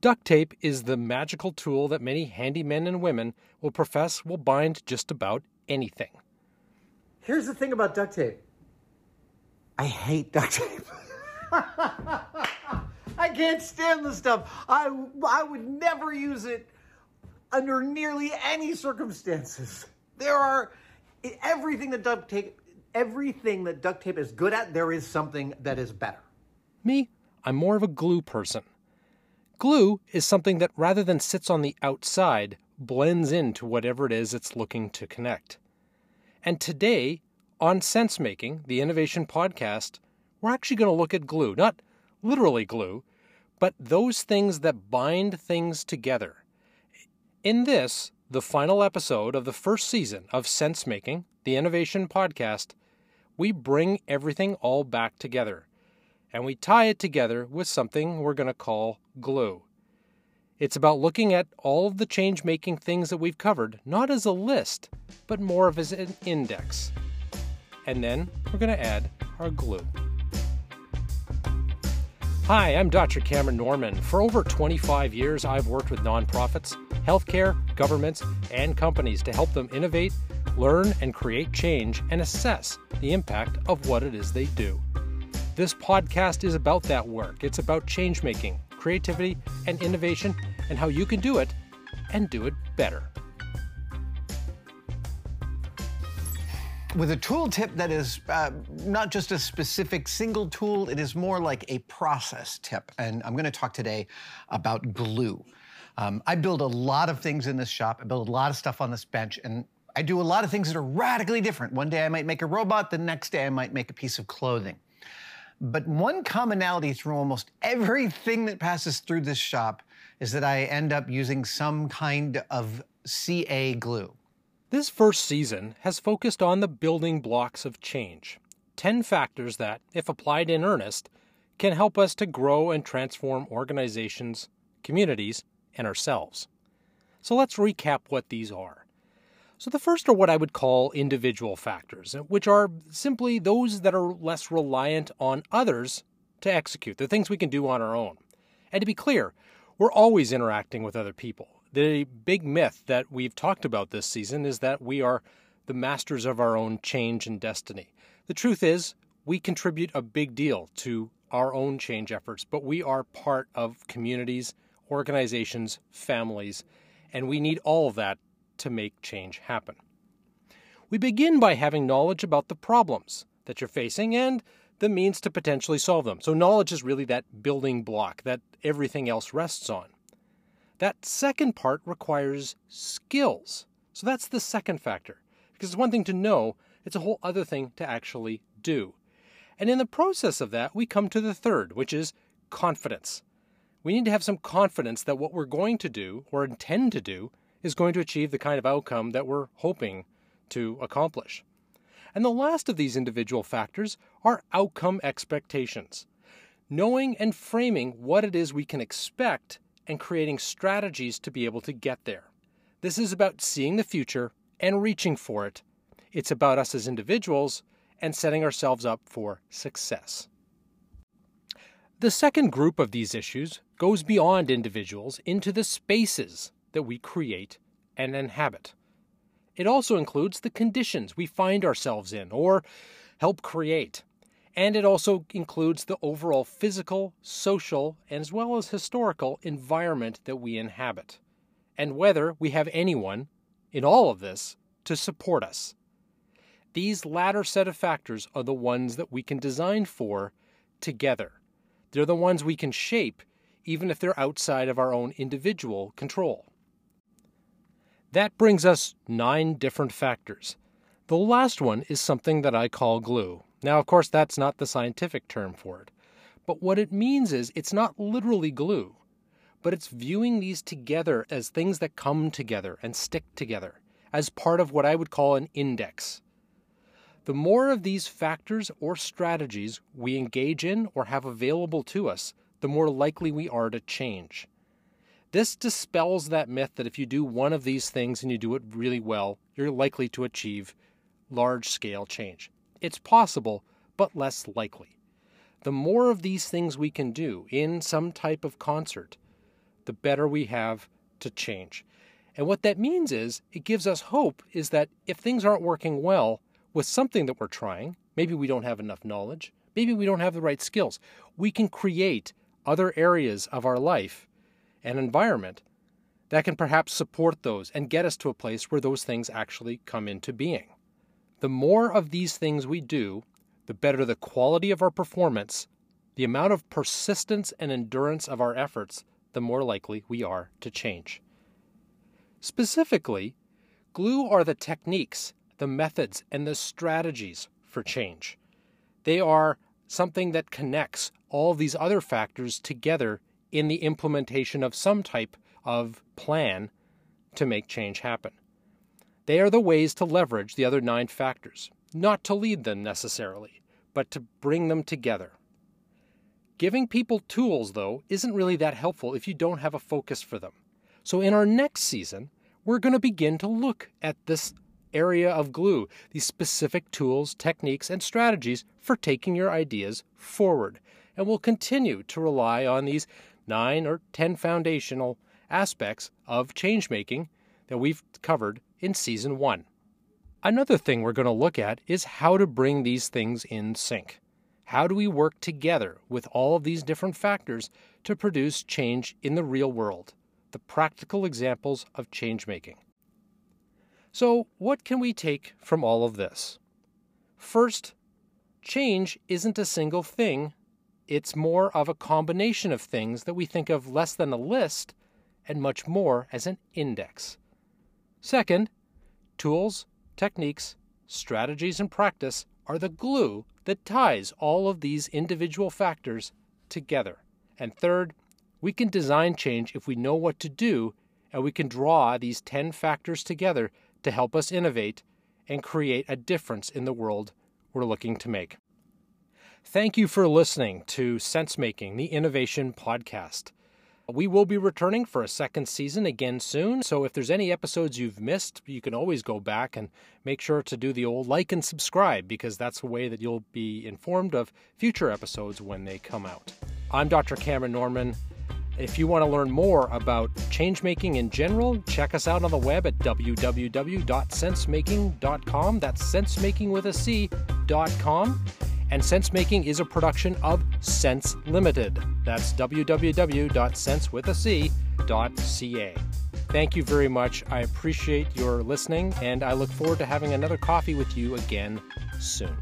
Duct tape is the magical tool that many handy men and women will profess will bind just about anything. Here's the thing about duct tape I hate duct tape. I can't stand the stuff. I, I would never use it under nearly any circumstances. There are everything that duct tape everything that duct tape is good at, there is something that is better. Me, I'm more of a glue person. Glue is something that rather than sits on the outside, blends into whatever it is it's looking to connect. And today, on Sense Making, the innovation podcast, we're actually going to look at glue, not literally glue, but those things that bind things together. In this, the final episode of the first season of Sense Making, the innovation podcast, we bring everything all back together and we tie it together with something we're going to call glue. It's about looking at all of the change making things that we've covered, not as a list, but more of as an index. And then we're going to add our glue. Hi, I'm Dr. Cameron Norman. For over 25 years, I've worked with nonprofits, healthcare, governments, and companies to help them innovate, learn, and create change and assess the impact of what it is they do. This podcast is about that work. It's about change making, creativity, and innovation, and how you can do it and do it better. with a tool tip that is uh, not just a specific single tool, it is more like a process tip. And I'm going to talk today about glue. Um, I build a lot of things in this shop. I build a lot of stuff on this bench, and I do a lot of things that are radically different. One day I might make a robot, the next day I might make a piece of clothing. But one commonality through almost everything that passes through this shop is that I end up using some kind of CA glue. This first season has focused on the building blocks of change 10 factors that, if applied in earnest, can help us to grow and transform organizations, communities, and ourselves. So let's recap what these are. So, the first are what I would call individual factors, uh, which are simply those that are less reliant on others to execute, the things we can do on our own. And to be clear, we're always interacting with other people. The big myth that we've talked about this season is that we are the masters of our own change and destiny. The truth is, we contribute a big deal to our own change efforts, but we are part of communities, organizations, families, and we need all of that to make change happen. We begin by having knowledge about the problems that you're facing and the means to potentially solve them. So, knowledge is really that building block that everything else rests on. That second part requires skills. So that's the second factor. Because it's one thing to know, it's a whole other thing to actually do. And in the process of that, we come to the third, which is confidence. We need to have some confidence that what we're going to do or intend to do is going to achieve the kind of outcome that we're hoping to accomplish. And the last of these individual factors are outcome expectations. Knowing and framing what it is we can expect and creating strategies to be able to get there. This is about seeing the future and reaching for it. It's about us as individuals and setting ourselves up for success. The second group of these issues goes beyond individuals into the spaces that we create and inhabit. It also includes the conditions we find ourselves in or help create and it also includes the overall physical, social, and as well as historical environment that we inhabit, and whether we have anyone in all of this to support us. These latter set of factors are the ones that we can design for together. They're the ones we can shape, even if they're outside of our own individual control. That brings us nine different factors. The last one is something that I call glue. Now, of course, that's not the scientific term for it. But what it means is it's not literally glue, but it's viewing these together as things that come together and stick together, as part of what I would call an index. The more of these factors or strategies we engage in or have available to us, the more likely we are to change. This dispels that myth that if you do one of these things and you do it really well, you're likely to achieve large scale change. It's possible, but less likely. The more of these things we can do in some type of concert, the better we have to change. And what that means is it gives us hope is that if things aren't working well with something that we're trying, maybe we don't have enough knowledge, maybe we don't have the right skills, we can create other areas of our life and environment that can perhaps support those and get us to a place where those things actually come into being. The more of these things we do, the better the quality of our performance, the amount of persistence and endurance of our efforts, the more likely we are to change. Specifically, glue are the techniques, the methods, and the strategies for change. They are something that connects all these other factors together in the implementation of some type of plan to make change happen. They are the ways to leverage the other nine factors, not to lead them necessarily, but to bring them together. Giving people tools, though, isn't really that helpful if you don't have a focus for them. So, in our next season, we're going to begin to look at this area of glue, these specific tools, techniques, and strategies for taking your ideas forward. And we'll continue to rely on these nine or ten foundational aspects of change making that we've covered in season one. Another thing we're going to look at is how to bring these things in sync. How do we work together with all of these different factors to produce change in the real world? The practical examples of change making. So, what can we take from all of this? First, change isn't a single thing, it's more of a combination of things that we think of less than a list and much more as an index. Second, tools, techniques, strategies, and practice are the glue that ties all of these individual factors together. And third, we can design change if we know what to do and we can draw these 10 factors together to help us innovate and create a difference in the world we're looking to make. Thank you for listening to Sense Making, the Innovation Podcast. We will be returning for a second season again soon, so if there's any episodes you've missed, you can always go back and make sure to do the old like and subscribe because that's a way that you'll be informed of future episodes when they come out. I'm Dr. Cameron Norman. If you want to learn more about change making in general, check us out on the web at www.censemaking.com. That's sensemaking with a C.com. And Sense Making is a production of Cense Limited. That's www.sensewithac.ca. Thank you very much. I appreciate your listening, and I look forward to having another coffee with you again soon.